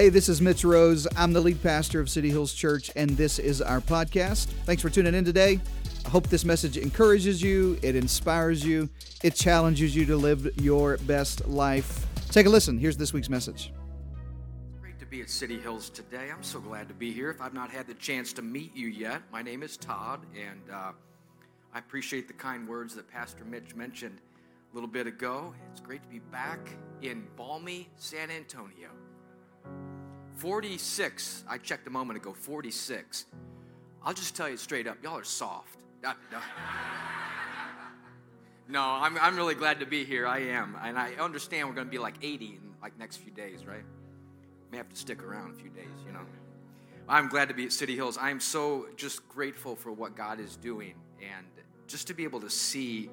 Hey, this is Mitch Rose. I'm the lead pastor of City Hills Church, and this is our podcast. Thanks for tuning in today. I hope this message encourages you, it inspires you, it challenges you to live your best life. Take a listen. Here's this week's message. Great to be at City Hills today. I'm so glad to be here. If I've not had the chance to meet you yet, my name is Todd, and uh, I appreciate the kind words that Pastor Mitch mentioned a little bit ago. It's great to be back in balmy San Antonio. 46, I checked a moment ago, 46. I'll just tell you straight up, y'all are soft. Uh, no, no I'm, I'm really glad to be here. I am. And I understand we're going to be like 80 in like next few days, right? May have to stick around a few days, you know. I'm glad to be at City Hills. I am so just grateful for what God is doing and just to be able to see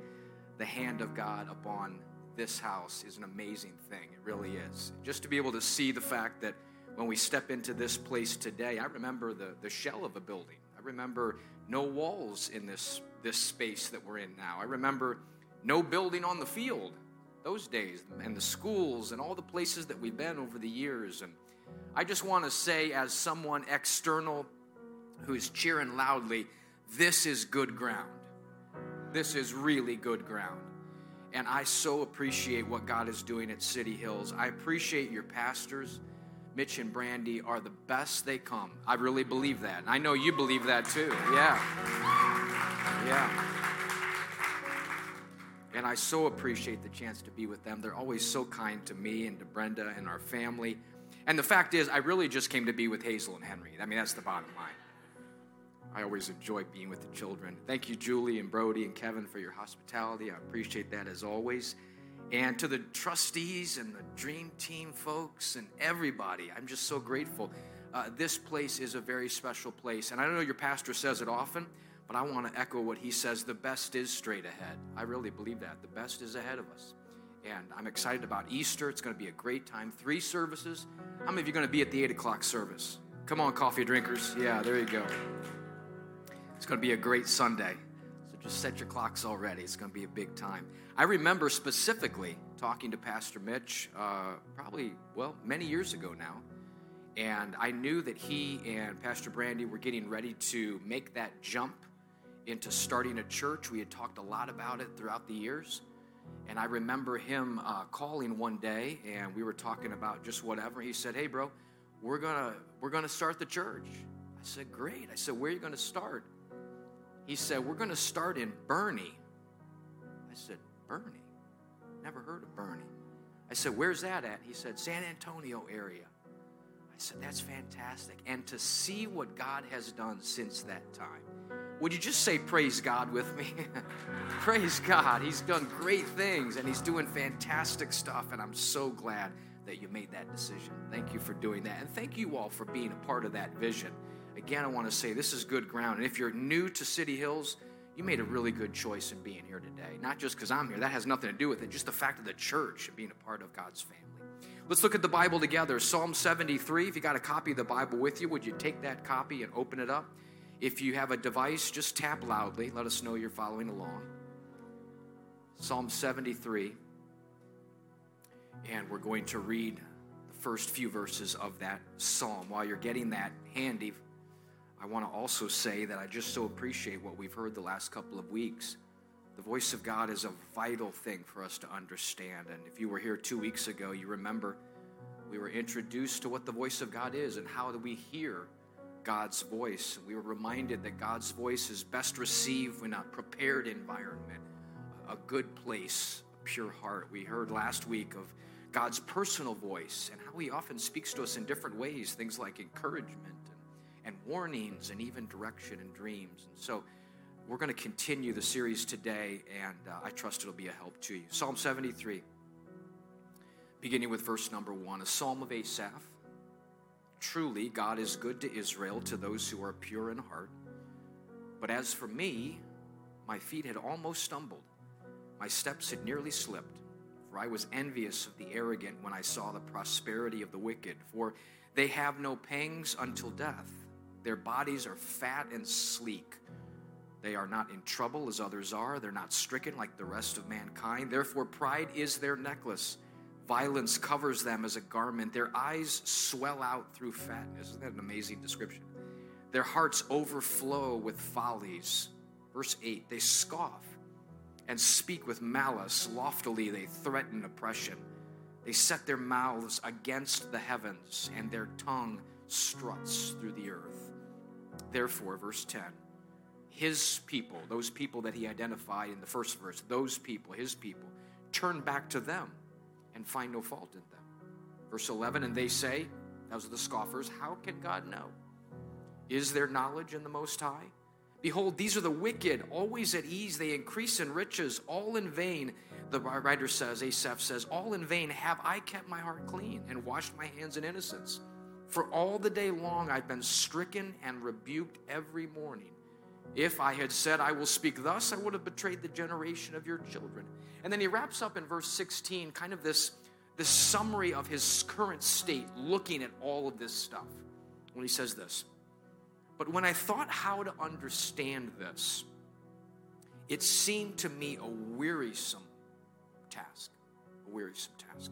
the hand of God upon this house is an amazing thing. It really is. Just to be able to see the fact that when we step into this place today, I remember the, the shell of a building. I remember no walls in this, this space that we're in now. I remember no building on the field those days and the schools and all the places that we've been over the years. And I just want to say, as someone external who is cheering loudly, this is good ground. This is really good ground. And I so appreciate what God is doing at City Hills. I appreciate your pastors. Mitch and Brandy are the best they come. I really believe that. I know you believe that too. Yeah. Yeah. And I so appreciate the chance to be with them. They're always so kind to me and to Brenda and our family. And the fact is, I really just came to be with Hazel and Henry. I mean, that's the bottom line. I always enjoy being with the children. Thank you, Julie and Brody and Kevin, for your hospitality. I appreciate that as always. And to the trustees and the dream team folks and everybody, I'm just so grateful. Uh, this place is a very special place. And I know your pastor says it often, but I want to echo what he says the best is straight ahead. I really believe that. The best is ahead of us. And I'm excited about Easter. It's going to be a great time. Three services. How many of you are going to be at the 8 o'clock service? Come on, coffee drinkers. Yeah, there you go. It's going to be a great Sunday. Just set your clocks already. It's going to be a big time. I remember specifically talking to Pastor Mitch, uh, probably, well, many years ago now. And I knew that he and Pastor Brandy were getting ready to make that jump into starting a church. We had talked a lot about it throughout the years. And I remember him uh, calling one day, and we were talking about just whatever. He said, "Hey, bro, we're gonna we're gonna start the church." I said, "Great." I said, "Where are you gonna start?" He said, We're going to start in Boerne. I said, Boerne? Never heard of Boerne. I said, Where's that at? He said, San Antonio area. I said, That's fantastic. And to see what God has done since that time. Would you just say, Praise God with me? praise God. He's done great things and He's doing fantastic stuff. And I'm so glad that you made that decision. Thank you for doing that. And thank you all for being a part of that vision again, I want to say this is good ground. And if you're new to City Hills, you made a really good choice in being here today. Not just because I'm here, that has nothing to do with it, just the fact of the church and being a part of God's family. Let's look at the Bible together. Psalm 73. If you got a copy of the Bible with you, would you take that copy and open it up? If you have a device, just tap loudly. Let us know you're following along. Psalm 73. And we're going to read the first few verses of that psalm. While you're getting that handy, I want to also say that I just so appreciate what we've heard the last couple of weeks. The voice of God is a vital thing for us to understand. And if you were here two weeks ago, you remember we were introduced to what the voice of God is and how do we hear God's voice. We were reminded that God's voice is best received in a prepared environment, a good place, a pure heart. We heard last week of God's personal voice and how He often speaks to us in different ways, things like encouragement and warnings and even direction and dreams. And so we're going to continue the series today, and uh, I trust it'll be a help to you. Psalm 73, beginning with verse number one, a psalm of Asaph. Truly, God is good to Israel, to those who are pure in heart. But as for me, my feet had almost stumbled, my steps had nearly slipped. For I was envious of the arrogant when I saw the prosperity of the wicked, for they have no pangs until death. Their bodies are fat and sleek. They are not in trouble as others are. They're not stricken like the rest of mankind. Therefore, pride is their necklace. Violence covers them as a garment. Their eyes swell out through fatness. Isn't that an amazing description? Their hearts overflow with follies. Verse 8 They scoff and speak with malice. Loftily, they threaten oppression. They set their mouths against the heavens, and their tongue struts through the earth. Therefore, verse 10 his people, those people that he identified in the first verse, those people, his people, turn back to them and find no fault in them. Verse 11, and they say, those are the scoffers, how can God know? Is there knowledge in the Most High? Behold, these are the wicked, always at ease. They increase in riches, all in vain. The writer says, Asaph says, All in vain have I kept my heart clean and washed my hands in innocence. For all the day long I've been stricken and rebuked every morning. If I had said, I will speak thus, I would have betrayed the generation of your children. And then he wraps up in verse 16, kind of this, this summary of his current state, looking at all of this stuff. When he says this, but when I thought how to understand this, it seemed to me a wearisome task. A wearisome task.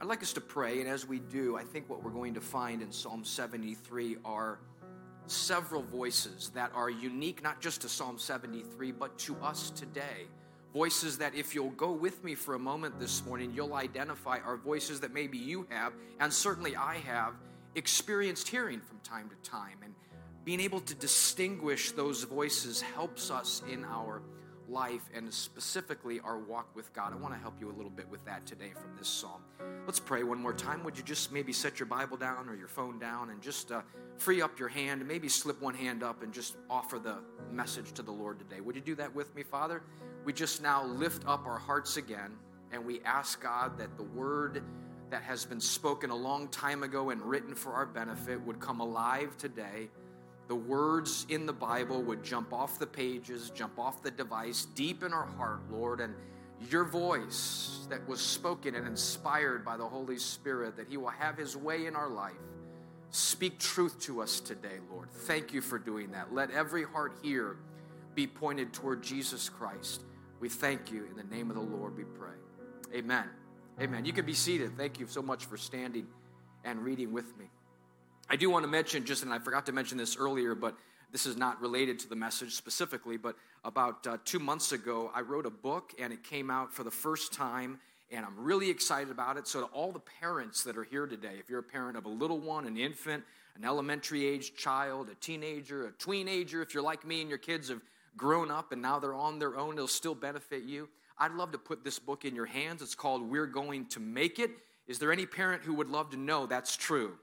I'd like us to pray, and as we do, I think what we're going to find in Psalm 73 are several voices that are unique not just to Psalm 73, but to us today. Voices that, if you'll go with me for a moment this morning, you'll identify are voices that maybe you have, and certainly I have, experienced hearing from time to time. And being able to distinguish those voices helps us in our life and specifically our walk with God. I want to help you a little bit with that today from this psalm. Let's pray one more time. Would you just maybe set your Bible down or your phone down and just uh, free up your hand maybe slip one hand up and just offer the message to the Lord today? Would you do that with me, Father? We just now lift up our hearts again and we ask God that the word that has been spoken a long time ago and written for our benefit would come alive today the words in the Bible would jump off the pages, jump off the device, deep in our heart, Lord, and your voice that was spoken and inspired by the Holy Spirit, that He will have His way in our life. Speak truth to us today, Lord. Thank you for doing that. Let every heart here be pointed toward Jesus Christ. We thank you. In the name of the Lord, we pray. Amen. Amen. You can be seated. Thank you so much for standing and reading with me. I do want to mention, just, and I forgot to mention this earlier, but this is not related to the message specifically, but about uh, two months ago, I wrote a book and it came out for the first time, and I'm really excited about it. So, to all the parents that are here today, if you're a parent of a little one, an infant, an elementary age child, a teenager, a tweenager, if you're like me and your kids have grown up and now they're on their own, it'll still benefit you. I'd love to put this book in your hands. It's called We're Going to Make It. Is there any parent who would love to know that's true?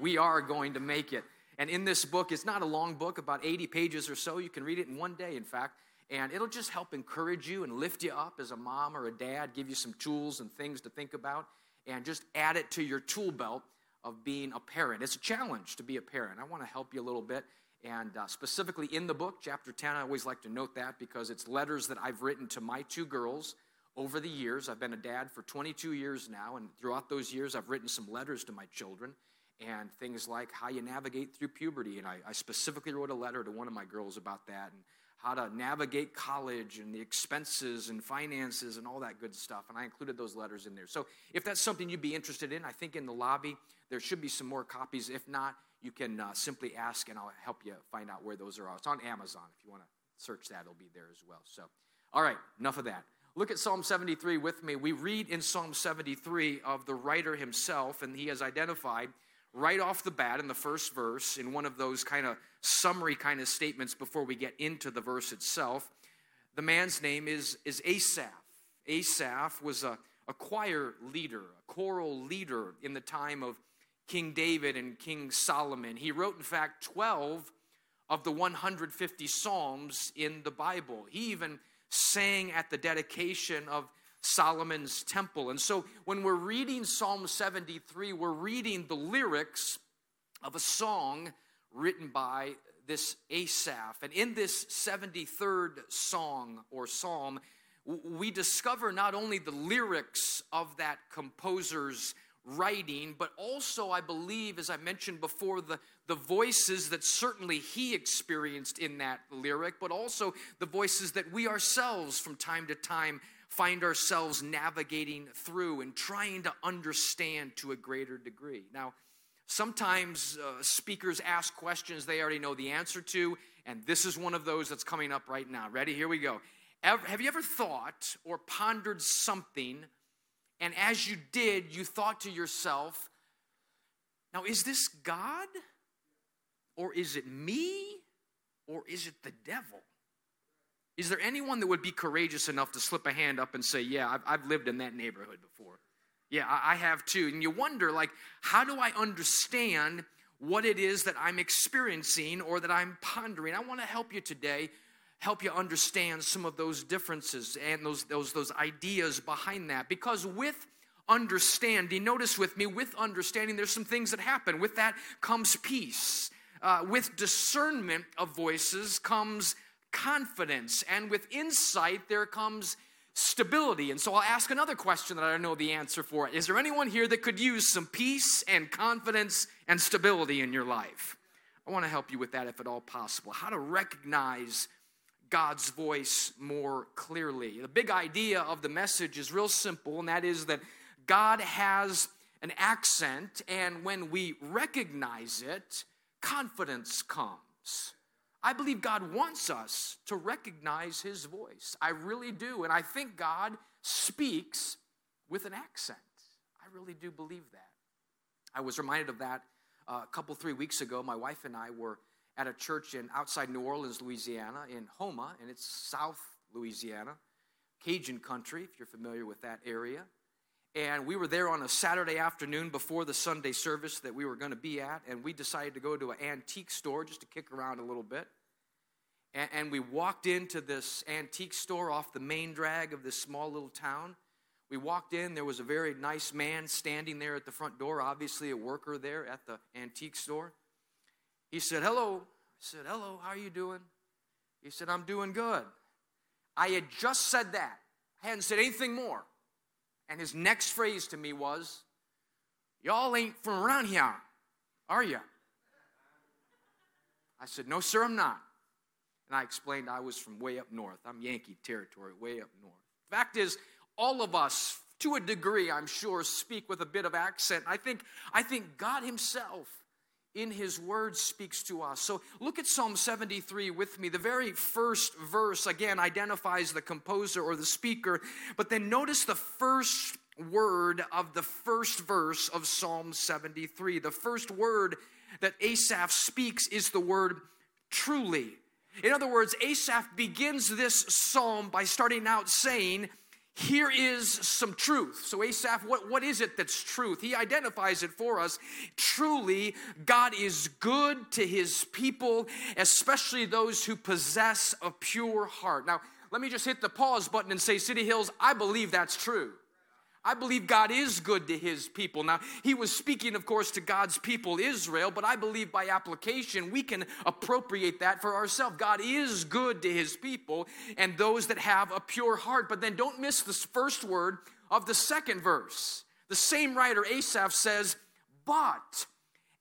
We are going to make it. And in this book, it's not a long book, about 80 pages or so. You can read it in one day, in fact. And it'll just help encourage you and lift you up as a mom or a dad, give you some tools and things to think about, and just add it to your tool belt of being a parent. It's a challenge to be a parent. I want to help you a little bit. And uh, specifically in the book, chapter 10, I always like to note that because it's letters that I've written to my two girls over the years. I've been a dad for 22 years now, and throughout those years, I've written some letters to my children and things like how you navigate through puberty. And I, I, specifically wrote a letter to one of my girls about that and how to navigate college and the expenses and finances and all that good stuff. And I included those letters in there. So if that's something you'd be interested in, I think in the lobby there should be some more copies. If not, you can uh, simply ask and I'll help you find out where those are. It's on Amazon. If you want to search that, it'll be there as well. So, all right, enough of that. Look at Psalm 73 with me. We read in Psalm 73 of the writer himself, and he has identified right off the bat in the first verse, in one of those kind of summary kind of statements before we get into the verse itself. The man's name is, is Asaph. Asaph was a, a choir leader, a choral leader in the time of King David and King Solomon. He wrote, in fact, 12 of the 150 Psalms in the Bible. He even sang at the dedication of Solomon's temple. And so when we're reading Psalm 73, we're reading the lyrics of a song written by this Asaph. And in this 73rd song or psalm, we discover not only the lyrics of that composer's writing, but also, I believe, as I mentioned before, the, the voices that certainly he experienced in that lyric, but also the voices that we ourselves from time to time find ourselves navigating through and trying to understand to a greater degree. Now, sometimes uh, speakers ask questions they already know the answer to, and this is one of those that's coming up right now. Ready? Here we go. Ever, have you ever thought or pondered something, and as you did, you thought to yourself, now, is this God? Or is it me? Or is it the devil? Is there anyone that would be courageous enough to slip a hand up and say, Yeah, I've, I've lived in that neighborhood before? Yeah, I, I have too. And you wonder, like, how do I understand what it is that I'm experiencing or that I'm pondering? I want to help you today, help you understand some of those differences and those, those, those ideas behind that. Because with understanding, notice with me, with understanding, there's some things that happen. With that comes peace. Uh, with discernment of voices comes confidence. And with insight, there comes stability. And so I'll ask another question that I don't know the answer for. Is there anyone here that could use some peace and confidence and stability in your life? I want to help you with that if at all possible. How to recognize God's voice more clearly. The big idea of the message is real simple, and that is that God has an accent, and when we recognize it, confidence comes. I believe God wants us to recognize His voice. I really do. And I think God speaks with an accent. I really do believe that. I was reminded of that uh, a couple, three weeks ago. My wife and I were at a church in outside New Orleans, Louisiana, in Houma, and it's South Louisiana, Cajun country, if you're familiar with that area. And we were there on a Saturday afternoon before the Sunday service that we were going to be at. And we decided to go to an antique store just to kick around a little bit. And, and we walked into this antique store off the main drag of this small little town. We walked in, there was a very nice man standing there at the front door, obviously a worker there at the antique store. He said, Hello. I said, Hello, how are you doing? He said, I'm doing good. I had just said that. I hadn't said anything more. And his next phrase to me was, Y'all ain't from around here, are you? I said, No, sir, I'm not. And I explained I was from way up north. I'm Yankee territory, way up north. Fact is, all of us, to a degree, I'm sure, speak with a bit of accent. I think, I think God Himself in his word speaks to us. So look at Psalm 73 with me. The very first verse, again, identifies the composer or the speaker, but then notice the first word of the first verse of Psalm 73. The first word that Asaph speaks is the word truly. In other words, Asaph begins this psalm by starting out saying, here is some truth. So, Asaph, what, what is it that's truth? He identifies it for us. Truly, God is good to his people, especially those who possess a pure heart. Now, let me just hit the pause button and say, City Hills, I believe that's true. I believe God is good to his people. Now, he was speaking, of course, to God's people, Israel, but I believe by application we can appropriate that for ourselves. God is good to his people and those that have a pure heart. But then don't miss the first word of the second verse. The same writer, Asaph, says, But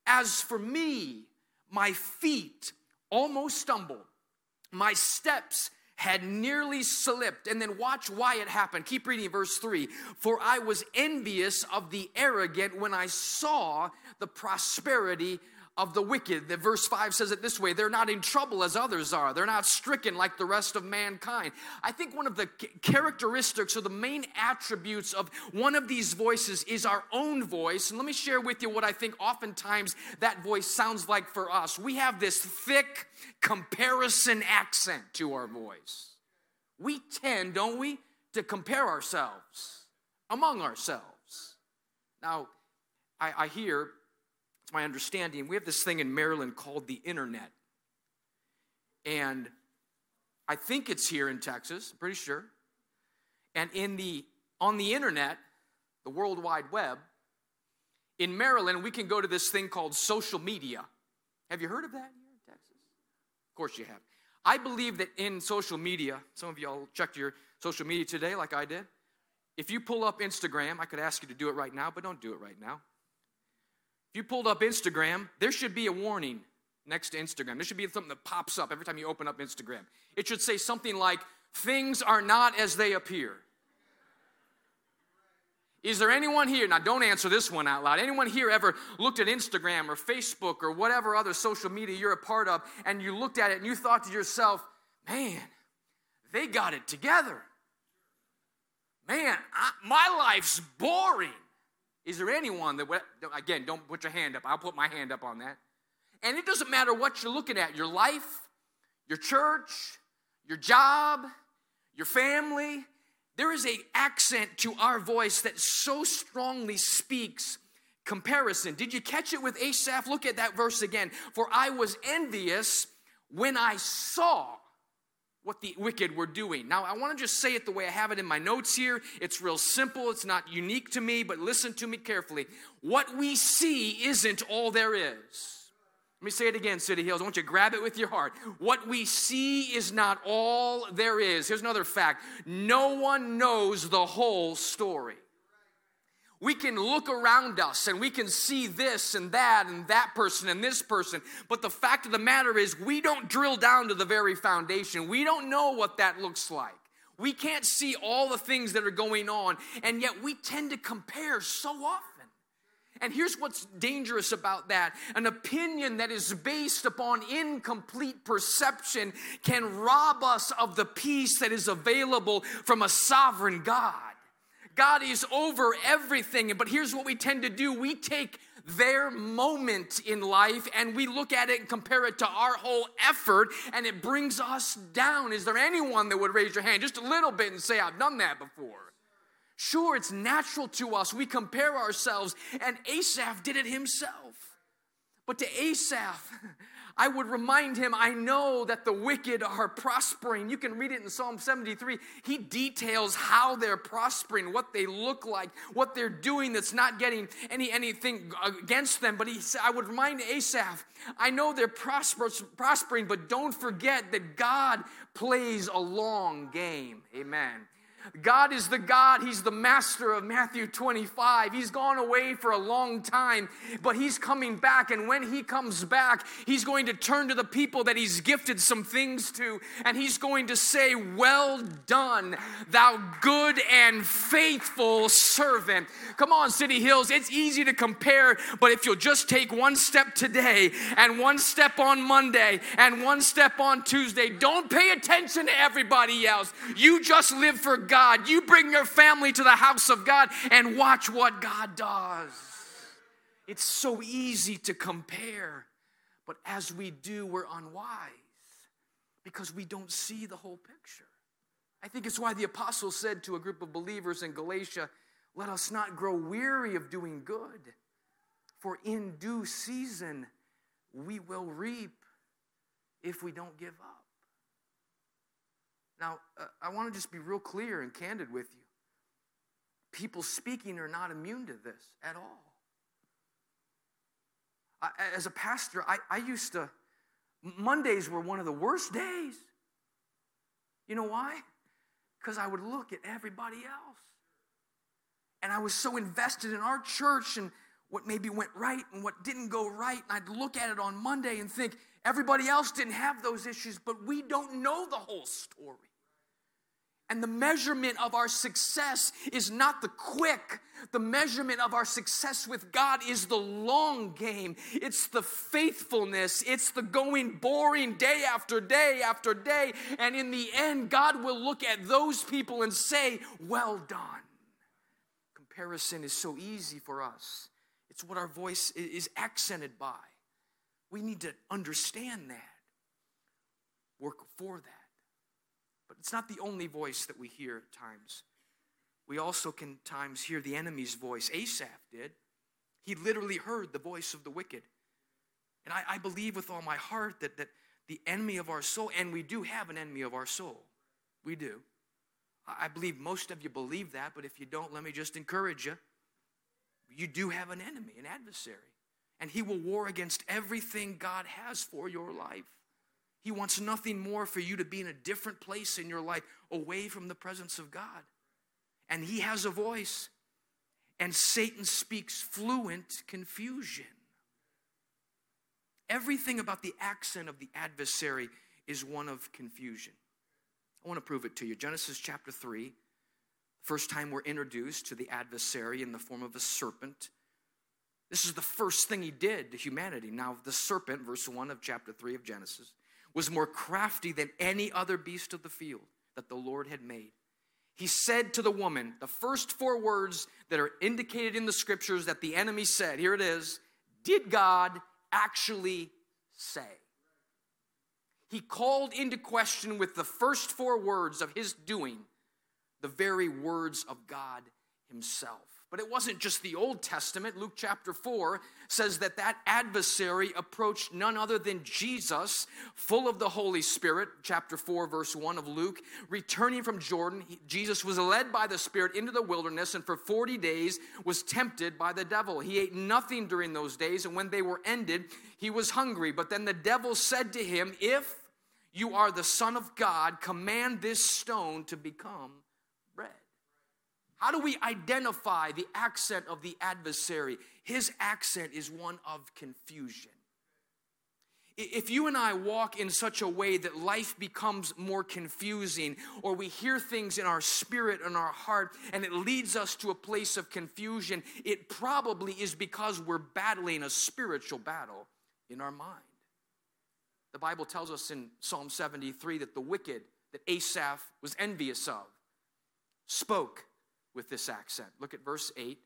as for me, my feet almost stumbled, my steps had nearly slipped. And then watch why it happened. Keep reading verse 3. For I was envious of the arrogant when I saw the prosperity of the wicked. The verse 5 says it this way they're not in trouble as others are, they're not stricken like the rest of mankind. I think one of the characteristics or the main attributes of one of these voices is our own voice. And let me share with you what I think oftentimes that voice sounds like for us. We have this thick comparison accent to our voice. We tend, don't we, to compare ourselves among ourselves. Now, I, I hear it's my understanding. We have this thing in Maryland called the internet. And I think it's here in Texas, I'm pretty sure. And in the on the internet, the World Wide Web, in Maryland, we can go to this thing called social media. Have you heard of that here in Texas? Of course you have. I believe that in social media, some of y'all checked your social media today like I did. If you pull up Instagram, I could ask you to do it right now, but don't do it right now you pulled up Instagram, there should be a warning next to Instagram. There should be something that pops up every time you open up Instagram. It should say something like, Things are not as they appear. Is there anyone here, now don't answer this one out loud, anyone here ever looked at Instagram or Facebook or whatever other social media you're a part of and you looked at it and you thought to yourself, man, they got it together. Man, I, my life's boring. Is there anyone that, again, don't put your hand up. I'll put my hand up on that. And it doesn't matter what you're looking at your life, your church, your job, your family. There is a accent to our voice that so strongly speaks comparison. Did you catch it with Asaph? Look at that verse again. For I was envious when I saw what the wicked were doing. Now, I want to just say it the way I have it in my notes here. It's real simple, it's not unique to me, but listen to me carefully. What we see isn't all there is. Let me say it again, City Hills. I want you to grab it with your heart. What we see is not all there is. Here's another fact no one knows the whole story. We can look around us and we can see this and that and that person and this person. But the fact of the matter is, we don't drill down to the very foundation. We don't know what that looks like. We can't see all the things that are going on. And yet we tend to compare so often. And here's what's dangerous about that an opinion that is based upon incomplete perception can rob us of the peace that is available from a sovereign God. God is over everything. But here's what we tend to do we take their moment in life and we look at it and compare it to our whole effort and it brings us down. Is there anyone that would raise your hand just a little bit and say, I've done that before? Sure, it's natural to us. We compare ourselves, and Asaph did it himself. But to Asaph, I would remind him, I know that the wicked are prospering. You can read it in Psalm 73. He details how they're prospering, what they look like, what they're doing that's not getting any anything against them. But he I would remind Asaph, I know they're prospering, but don't forget that God plays a long game. Amen. God is the God, He's the master of Matthew 25. He's gone away for a long time, but He's coming back. And when He comes back, He's going to turn to the people that He's gifted some things to, and He's going to say, Well done, thou good and faithful servant. Come on, City Hills, it's easy to compare, but if you'll just take one step today, and one step on Monday, and one step on Tuesday, don't pay attention to everybody else. You just live for God. God. You bring your family to the house of God and watch what God does. It's so easy to compare, but as we do, we're unwise because we don't see the whole picture. I think it's why the apostle said to a group of believers in Galatia, Let us not grow weary of doing good, for in due season we will reap if we don't give up. Now, uh, I want to just be real clear and candid with you. People speaking are not immune to this at all. I, as a pastor, I, I used to, Mondays were one of the worst days. You know why? Because I would look at everybody else. And I was so invested in our church and what maybe went right and what didn't go right. And I'd look at it on Monday and think, everybody else didn't have those issues, but we don't know the whole story. And the measurement of our success is not the quick. The measurement of our success with God is the long game. It's the faithfulness. It's the going boring day after day after day. And in the end, God will look at those people and say, Well done. Comparison is so easy for us, it's what our voice is accented by. We need to understand that, work for that. But it's not the only voice that we hear at times. We also can times hear the enemy's voice. Asaph did. He literally heard the voice of the wicked. And I, I believe with all my heart that, that the enemy of our soul, and we do have an enemy of our soul. We do. I believe most of you believe that, but if you don't, let me just encourage you. You do have an enemy, an adversary, and he will war against everything God has for your life. He wants nothing more for you to be in a different place in your life, away from the presence of God. And He has a voice, and Satan speaks fluent confusion. Everything about the accent of the adversary is one of confusion. I want to prove it to you. Genesis chapter 3, First time we're introduced to the adversary in the form of a serpent. This is the first thing he did to humanity. Now, the serpent, verse 1 of chapter 3 of Genesis, was more crafty than any other beast of the field that the Lord had made. He said to the woman, the first four words that are indicated in the scriptures that the enemy said, here it is Did God actually say? He called into question with the first four words of his doing the very words of God himself. But it wasn't just the Old Testament. Luke chapter 4 says that that adversary approached none other than Jesus, full of the Holy Spirit. Chapter 4, verse 1 of Luke. Returning from Jordan, Jesus was led by the Spirit into the wilderness and for 40 days was tempted by the devil. He ate nothing during those days, and when they were ended, he was hungry. But then the devil said to him, If you are the Son of God, command this stone to become how do we identify the accent of the adversary? His accent is one of confusion. If you and I walk in such a way that life becomes more confusing, or we hear things in our spirit and our heart, and it leads us to a place of confusion, it probably is because we're battling a spiritual battle in our mind. The Bible tells us in Psalm 73 that the wicked, that Asaph was envious of, spoke with this accent. Look at verse 8.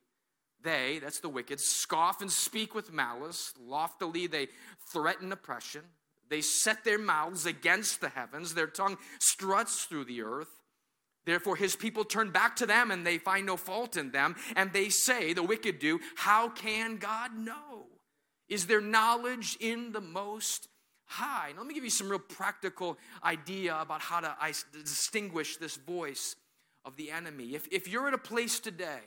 They, that's the wicked, scoff and speak with malice. Loftily, they threaten oppression. They set their mouths against the heavens. Their tongue struts through the earth. Therefore, his people turn back to them and they find no fault in them. And they say, the wicked do, How can God know? Is there knowledge in the Most High? Now, let me give you some real practical idea about how to distinguish this voice of the enemy. If, if you're at a place today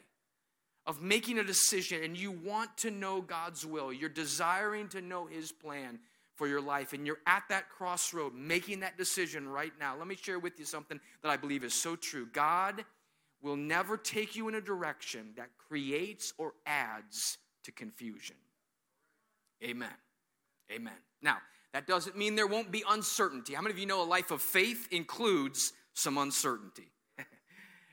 of making a decision and you want to know God's will, you're desiring to know His plan for your life, and you're at that crossroad making that decision right now, let me share with you something that I believe is so true. God will never take you in a direction that creates or adds to confusion. Amen. Amen. Now, that doesn't mean there won't be uncertainty. How many of you know a life of faith includes some uncertainty?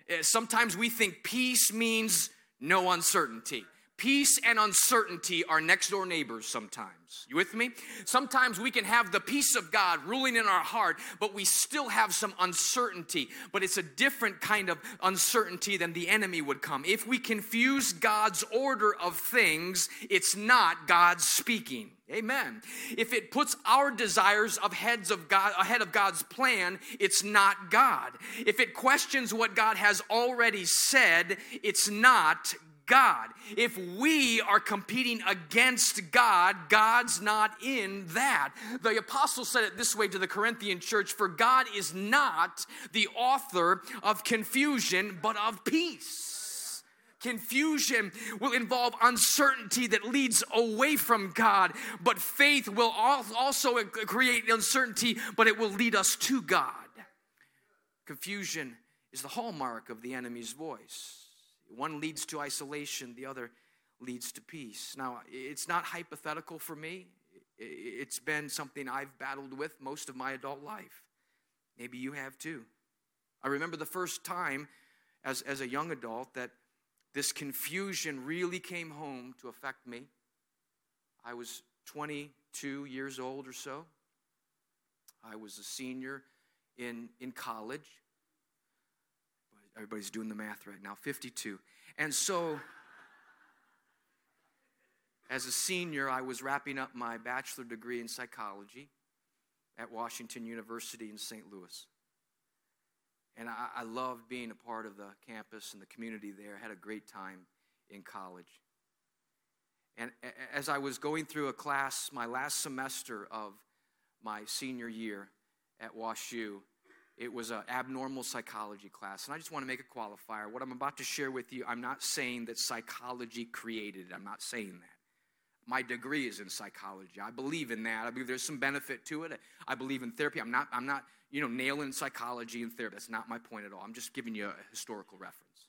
Eh, sometimes we think peace means no uncertainty. Peace and uncertainty are next door neighbors sometimes. You with me? Sometimes we can have the peace of God ruling in our heart, but we still have some uncertainty. But it's a different kind of uncertainty than the enemy would come. If we confuse God's order of things, it's not God speaking. Amen. If it puts our desires of heads of God ahead of God's plan, it's not God. If it questions what God has already said, it's not God. If we are competing against God, God's not in that. The apostle said it this way to the Corinthian church For God is not the author of confusion, but of peace. Confusion will involve uncertainty that leads away from God, but faith will also create uncertainty, but it will lead us to God. Confusion is the hallmark of the enemy's voice. One leads to isolation, the other leads to peace. Now, it's not hypothetical for me. It's been something I've battled with most of my adult life. Maybe you have too. I remember the first time as, as a young adult that this confusion really came home to affect me. I was 22 years old or so. I was a senior in, in college. Everybody's doing the math right now 52. And so, as a senior, I was wrapping up my bachelor degree in psychology at Washington University in St. Louis. And I, I loved being a part of the campus and the community there. I had a great time in college. And as I was going through a class, my last semester of my senior year at WashU, it was an abnormal psychology class. And I just want to make a qualifier. What I'm about to share with you, I'm not saying that psychology created it. I'm not saying that. My degree is in psychology. I believe in that. I believe there's some benefit to it. I believe in therapy. I'm not, I'm not, you know, nailing psychology and therapy. That's not my point at all. I'm just giving you a historical reference.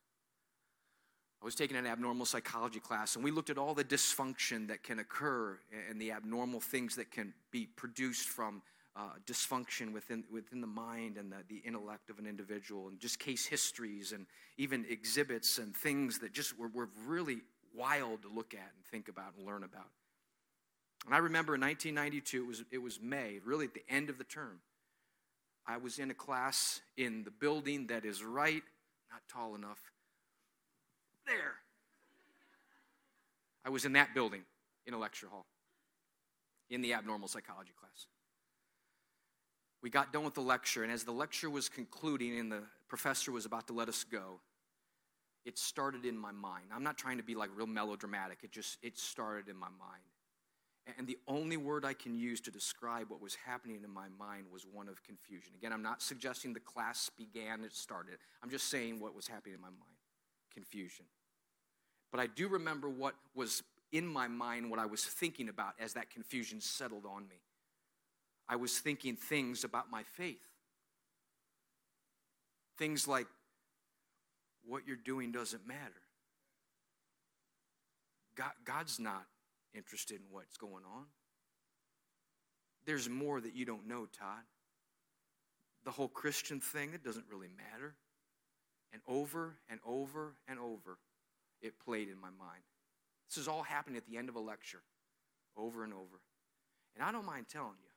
I was taking an abnormal psychology class, and we looked at all the dysfunction that can occur and the abnormal things that can be produced from uh, dysfunction within, within the mind and the, the intellect of an individual, and just case histories and even exhibits and things that just were, were really wild to look at and think about and learn about. And I remember in 1992, it was, it was May, really at the end of the term. I was in a class in the building that is right, not tall enough, there. I was in that building in a lecture hall in the abnormal psychology class. We got done with the lecture, and as the lecture was concluding and the professor was about to let us go, it started in my mind. I'm not trying to be like real melodramatic. It just it started in my mind. And the only word I can use to describe what was happening in my mind was one of confusion. Again, I'm not suggesting the class began, it started. I'm just saying what was happening in my mind confusion. But I do remember what was in my mind, what I was thinking about as that confusion settled on me. I was thinking things about my faith. Things like, what you're doing doesn't matter. God, God's not interested in what's going on. There's more that you don't know, Todd. The whole Christian thing, it doesn't really matter. And over and over and over, it played in my mind. This is all happening at the end of a lecture, over and over. And I don't mind telling you,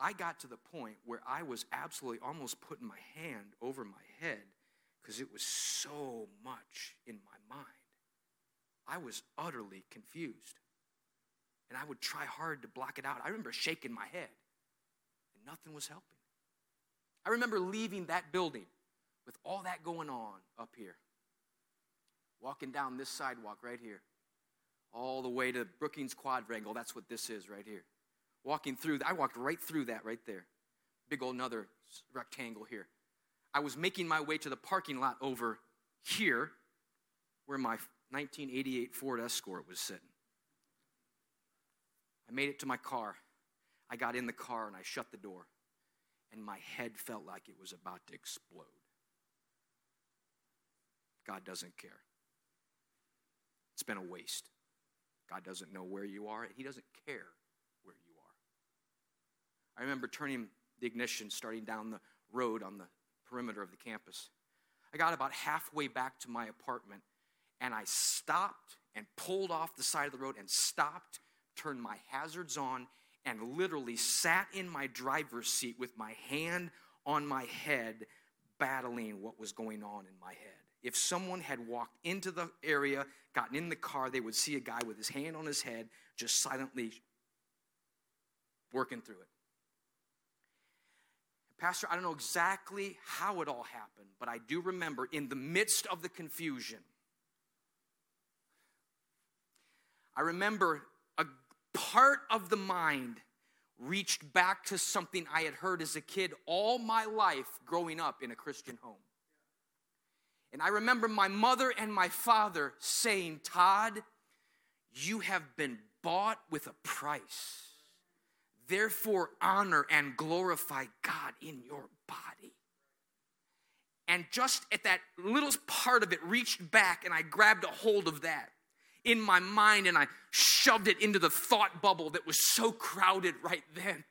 I got to the point where I was absolutely almost putting my hand over my head because it was so much in my mind. I was utterly confused. And I would try hard to block it out. I remember shaking my head, and nothing was helping. I remember leaving that building with all that going on up here, walking down this sidewalk right here, all the way to Brookings Quadrangle. That's what this is right here. Walking through, I walked right through that right there. Big old another rectangle here. I was making my way to the parking lot over here where my 1988 Ford Escort was sitting. I made it to my car. I got in the car and I shut the door, and my head felt like it was about to explode. God doesn't care. It's been a waste. God doesn't know where you are, He doesn't care. I remember turning the ignition, starting down the road on the perimeter of the campus. I got about halfway back to my apartment and I stopped and pulled off the side of the road and stopped, turned my hazards on, and literally sat in my driver's seat with my hand on my head, battling what was going on in my head. If someone had walked into the area, gotten in the car, they would see a guy with his hand on his head, just silently working through it. Pastor, I don't know exactly how it all happened, but I do remember in the midst of the confusion, I remember a part of the mind reached back to something I had heard as a kid all my life growing up in a Christian home. And I remember my mother and my father saying, Todd, you have been bought with a price. Therefore, honor and glorify God in your body. And just at that little part of it reached back, and I grabbed a hold of that in my mind and I shoved it into the thought bubble that was so crowded right then.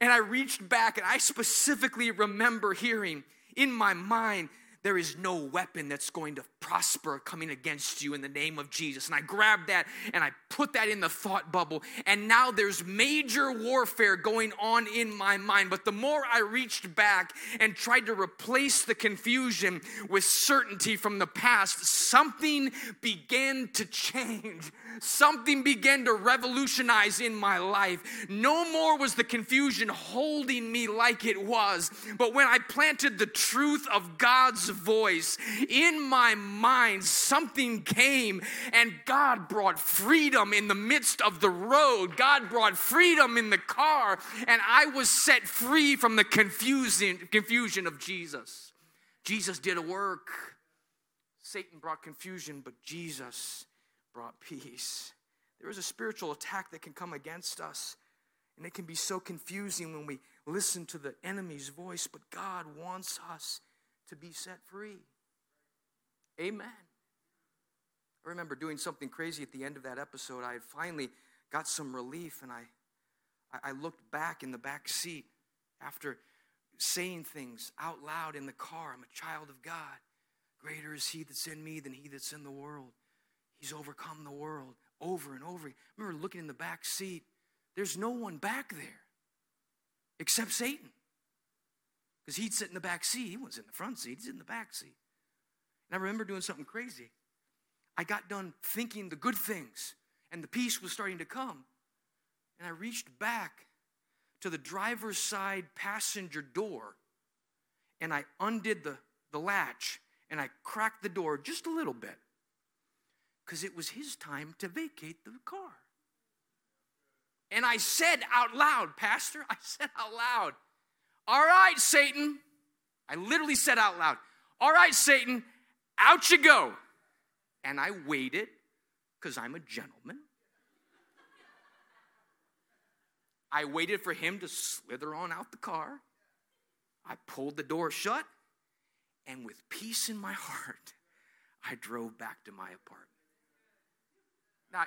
And I reached back and I specifically remember hearing in my mind there is no weapon that's going to prosper coming against you in the name of Jesus. And I grabbed that and I put that in the thought bubble. And now there's major warfare going on in my mind. But the more I reached back and tried to replace the confusion with certainty from the past, something began to change. Something began to revolutionize in my life. No more was the confusion holding me like it was. But when I planted the truth of God's voice in my mind, something came and God brought freedom in the midst of the road. God brought freedom in the car, and I was set free from the confusion, confusion of Jesus. Jesus did a work. Satan brought confusion, but Jesus brought peace. There is a spiritual attack that can come against us, and it can be so confusing when we listen to the enemy's voice, but God wants us to be set free. Amen. I remember doing something crazy at the end of that episode. I had finally got some relief and I, I, looked back in the back seat after saying things out loud in the car. I'm a child of God. Greater is he that's in me than he that's in the world. He's overcome the world over and over. I remember looking in the back seat. There's no one back there except Satan. Because he'd sit in the back seat. He wasn't in the front seat, he's in the back seat. And I remember doing something crazy. I got done thinking the good things, and the peace was starting to come. And I reached back to the driver's side passenger door and I undid the, the latch and I cracked the door just a little bit because it was his time to vacate the car. And I said out loud, Pastor, I said out loud, All right, Satan. I literally said out loud, All right, Satan, out you go. And I waited because I'm a gentleman. I waited for him to slither on out the car. I pulled the door shut, and with peace in my heart, I drove back to my apartment. Now,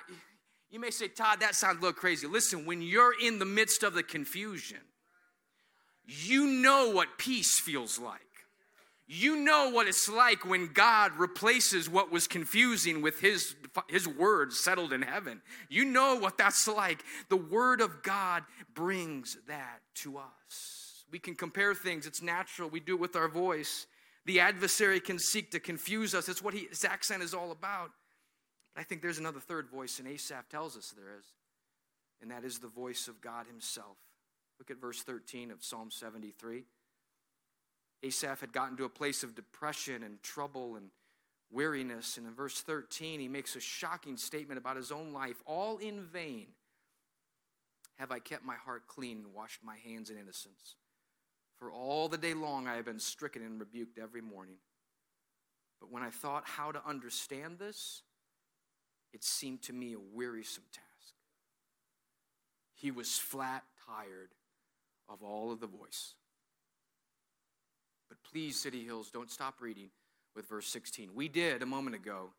you may say, Todd, that sounds a little crazy. Listen, when you're in the midst of the confusion, you know what peace feels like. You know what it's like when God replaces what was confusing with his, his word settled in heaven. You know what that's like. The word of God brings that to us. We can compare things, it's natural. We do it with our voice. The adversary can seek to confuse us. It's what he, his accent is all about. But I think there's another third voice, and Asaph tells us there is, and that is the voice of God himself. Look at verse 13 of Psalm 73. Asaph had gotten to a place of depression and trouble and weariness. And in verse 13, he makes a shocking statement about his own life all in vain have I kept my heart clean and washed my hands in innocence. For all the day long I have been stricken and rebuked every morning. But when I thought how to understand this, it seemed to me a wearisome task. He was flat tired of all of the voice. But please, City Hills, don't stop reading with verse 16. We did a moment ago,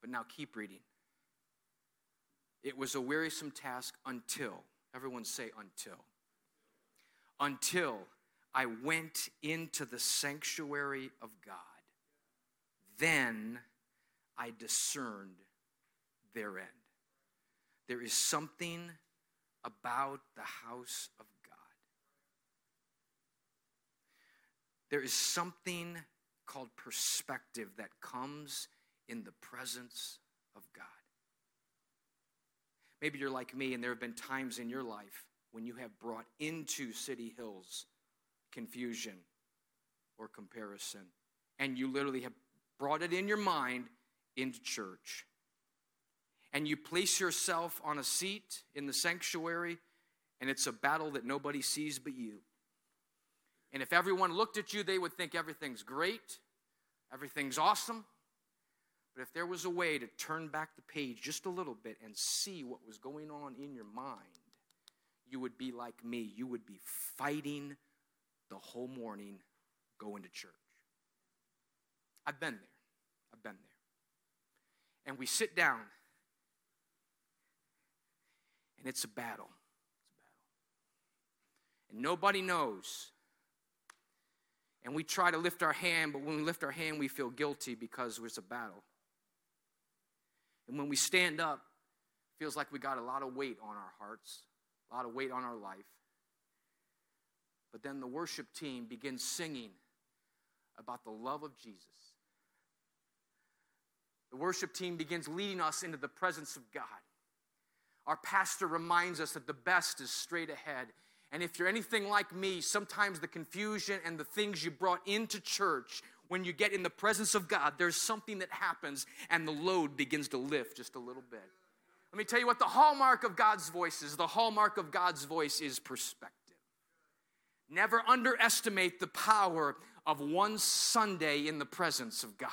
but now keep reading. It was a wearisome task until, everyone say until. Until I went into the sanctuary of God. Then I discerned their end. There is something about the house of There is something called perspective that comes in the presence of God. Maybe you're like me, and there have been times in your life when you have brought into City Hills confusion or comparison, and you literally have brought it in your mind into church. And you place yourself on a seat in the sanctuary, and it's a battle that nobody sees but you. And if everyone looked at you, they would think everything's great, everything's awesome. But if there was a way to turn back the page just a little bit and see what was going on in your mind, you would be like me. You would be fighting the whole morning going to church. I've been there. I've been there. And we sit down, and it's a battle. It's a battle. And nobody knows and we try to lift our hand, but when we lift our hand, we feel guilty because there's a battle. And when we stand up, it feels like we got a lot of weight on our hearts, a lot of weight on our life. But then the worship team begins singing about the love of Jesus. The worship team begins leading us into the presence of God. Our pastor reminds us that the best is straight ahead and if you're anything like me, sometimes the confusion and the things you brought into church, when you get in the presence of God, there's something that happens and the load begins to lift just a little bit. Let me tell you what the hallmark of God's voice is the hallmark of God's voice is perspective. Never underestimate the power of one Sunday in the presence of God.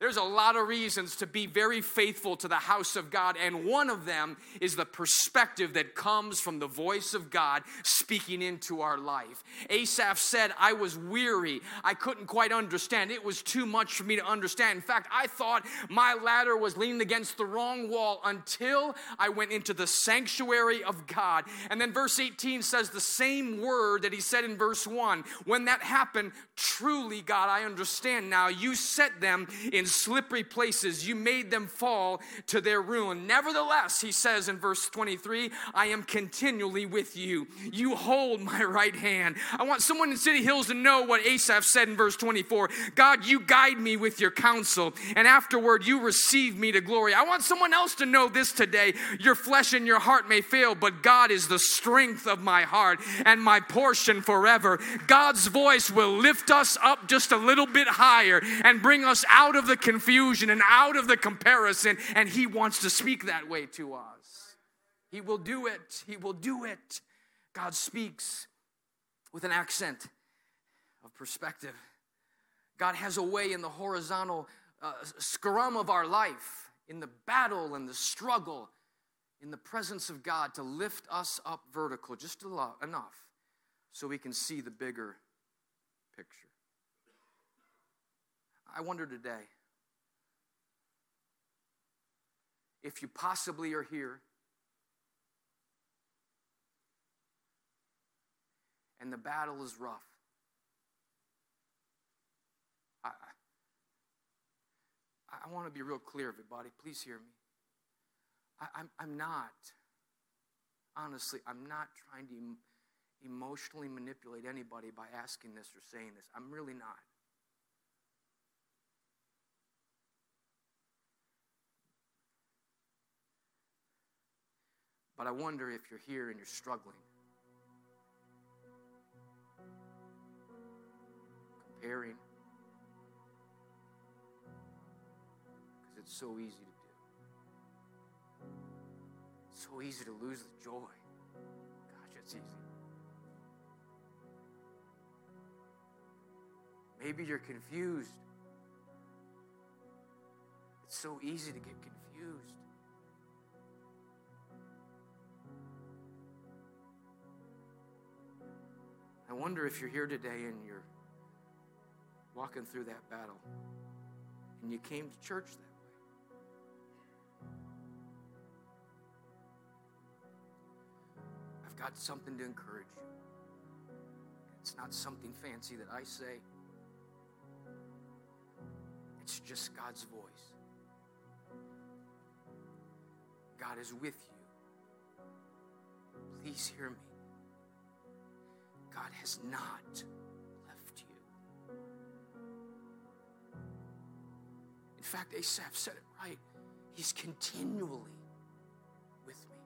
There's a lot of reasons to be very faithful to the house of God, and one of them is the perspective that comes from the voice of God speaking into our life. Asaph said, I was weary. I couldn't quite understand. It was too much for me to understand. In fact, I thought my ladder was leaning against the wrong wall until I went into the sanctuary of God. And then verse 18 says the same word that he said in verse 1. When that happened, truly, God, I understand now. You set them in slippery places. You made them fall to their ruin. Nevertheless, he says in verse 23, I am continually with you. You hold my right hand. I want someone in City Hills to know what Asaph said in verse 24 God, you guide me with your counsel, and afterward you receive me to glory. I want someone else to know this today. Your flesh and your heart may fail, but God is the strength of my heart and my portion forever. God's voice will lift us up just a little bit higher and bring us out of the confusion and out of the comparison, and He wants to speak that way to us. He will do it. He will do it. God speaks with an accent of perspective. God has a way in the horizontal uh, scrum of our life, in the battle and the struggle, in the presence of God to lift us up vertical just enough so we can see the bigger picture. I wonder today if you possibly are here and the battle is rough. I, I, want to be real clear, everybody. Please hear me. I, I'm, I'm not, honestly, I'm not trying to emotionally manipulate anybody by asking this or saying this. I'm really not. But I wonder if you're here and you're struggling. Comparing. Because it's so easy to do. It's so easy to lose the joy. Gosh, it's easy. Maybe you're confused. It's so easy to get confused. I wonder if you're here today and you're walking through that battle and you came to church that way. I've got something to encourage you. It's not something fancy that I say, it's just God's voice. God is with you. Please hear me. God has not left you. In fact, Asaph said it right. He's continually with me.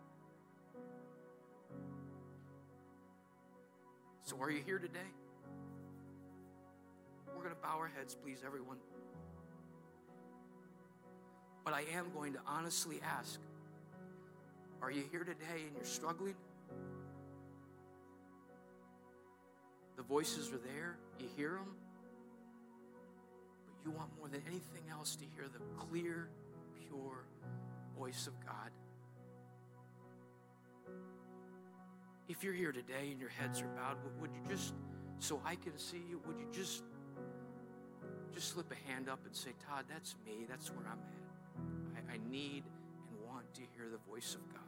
So, are you here today? We're going to bow our heads, please, everyone. But I am going to honestly ask Are you here today and you're struggling? The voices are there, you hear them, but you want more than anything else to hear the clear, pure voice of God. If you're here today and your heads are bowed, would you just, so I can see you, would you just, just slip a hand up and say, Todd, that's me. That's where I'm at. I, I need and want to hear the voice of God.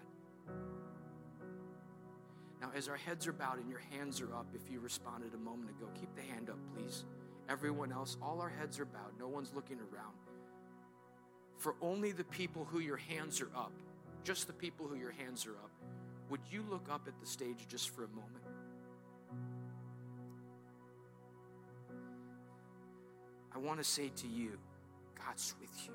Now, as our heads are bowed and your hands are up, if you responded a moment ago, keep the hand up, please. Everyone else, all our heads are bowed. No one's looking around. For only the people who your hands are up, just the people who your hands are up, would you look up at the stage just for a moment? I want to say to you, God's with you.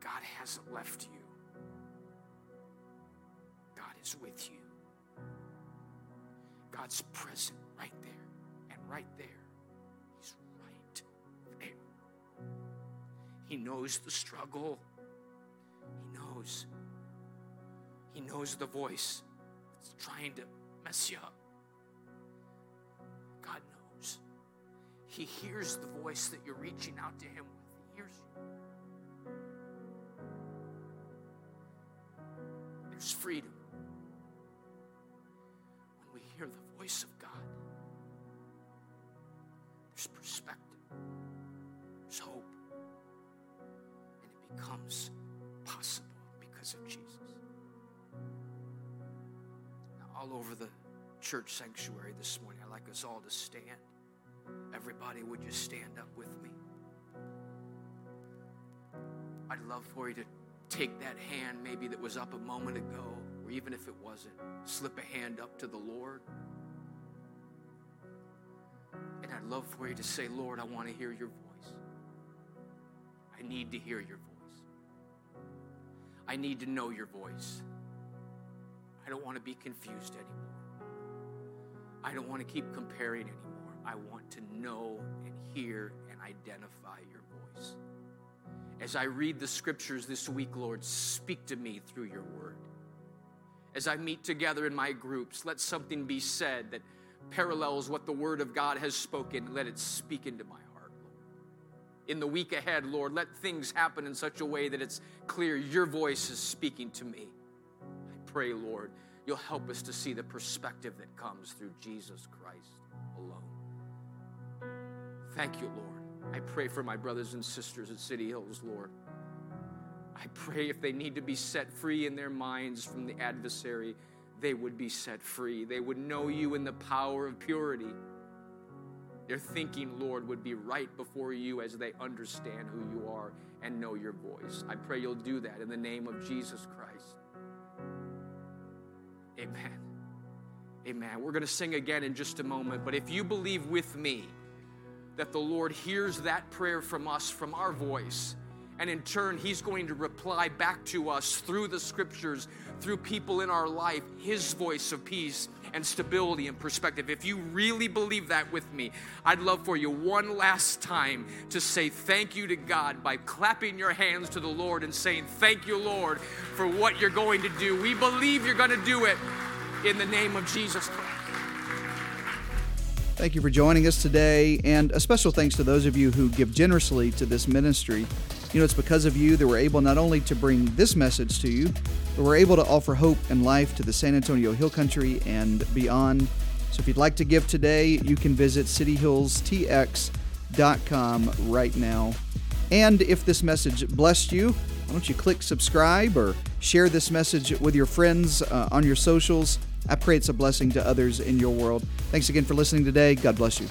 God hasn't left you is with you. God's present right there. And right there, He's right there. He knows the struggle. He knows. He knows the voice that's trying to mess you up. God knows. He hears the voice that you're reaching out to Him with. He hears you. There's freedom voice of God. There's perspective, there's hope, and it becomes possible because of Jesus. Now, all over the church sanctuary this morning, I'd like us all to stand. Everybody, would you stand up with me? I'd love for you to take that hand, maybe that was up a moment ago, or even if it wasn't, slip a hand up to the Lord. And I'd love for you to say, Lord, I want to hear your voice. I need to hear your voice. I need to know your voice. I don't want to be confused anymore. I don't want to keep comparing anymore. I want to know and hear and identify your voice. As I read the scriptures this week, Lord, speak to me through your word. As I meet together in my groups, let something be said that parallels what the word of God has spoken. Let it speak into my heart, Lord. In the week ahead, Lord, let things happen in such a way that it's clear your voice is speaking to me. I pray, Lord, you'll help us to see the perspective that comes through Jesus Christ alone. Thank you, Lord. I pray for my brothers and sisters at City Hills, Lord. I pray if they need to be set free in their minds from the adversary, they would be set free. They would know you in the power of purity. Their thinking, Lord, would be right before you as they understand who you are and know your voice. I pray you'll do that in the name of Jesus Christ. Amen. Amen. We're going to sing again in just a moment, but if you believe with me that the Lord hears that prayer from us, from our voice, and in turn, He's going to reply back to us through the scriptures, through people in our life, His voice of peace and stability and perspective. If you really believe that with me, I'd love for you one last time to say thank you to God by clapping your hands to the Lord and saying, Thank you, Lord, for what you're going to do. We believe you're going to do it in the name of Jesus Christ. Thank you for joining us today, and a special thanks to those of you who give generously to this ministry. You know, it's because of you that we're able not only to bring this message to you, but we're able to offer hope and life to the San Antonio Hill Country and beyond. So if you'd like to give today, you can visit cityhillstx.com right now. And if this message blessed you, why don't you click subscribe or share this message with your friends uh, on your socials? I pray it's a blessing to others in your world. Thanks again for listening today. God bless you.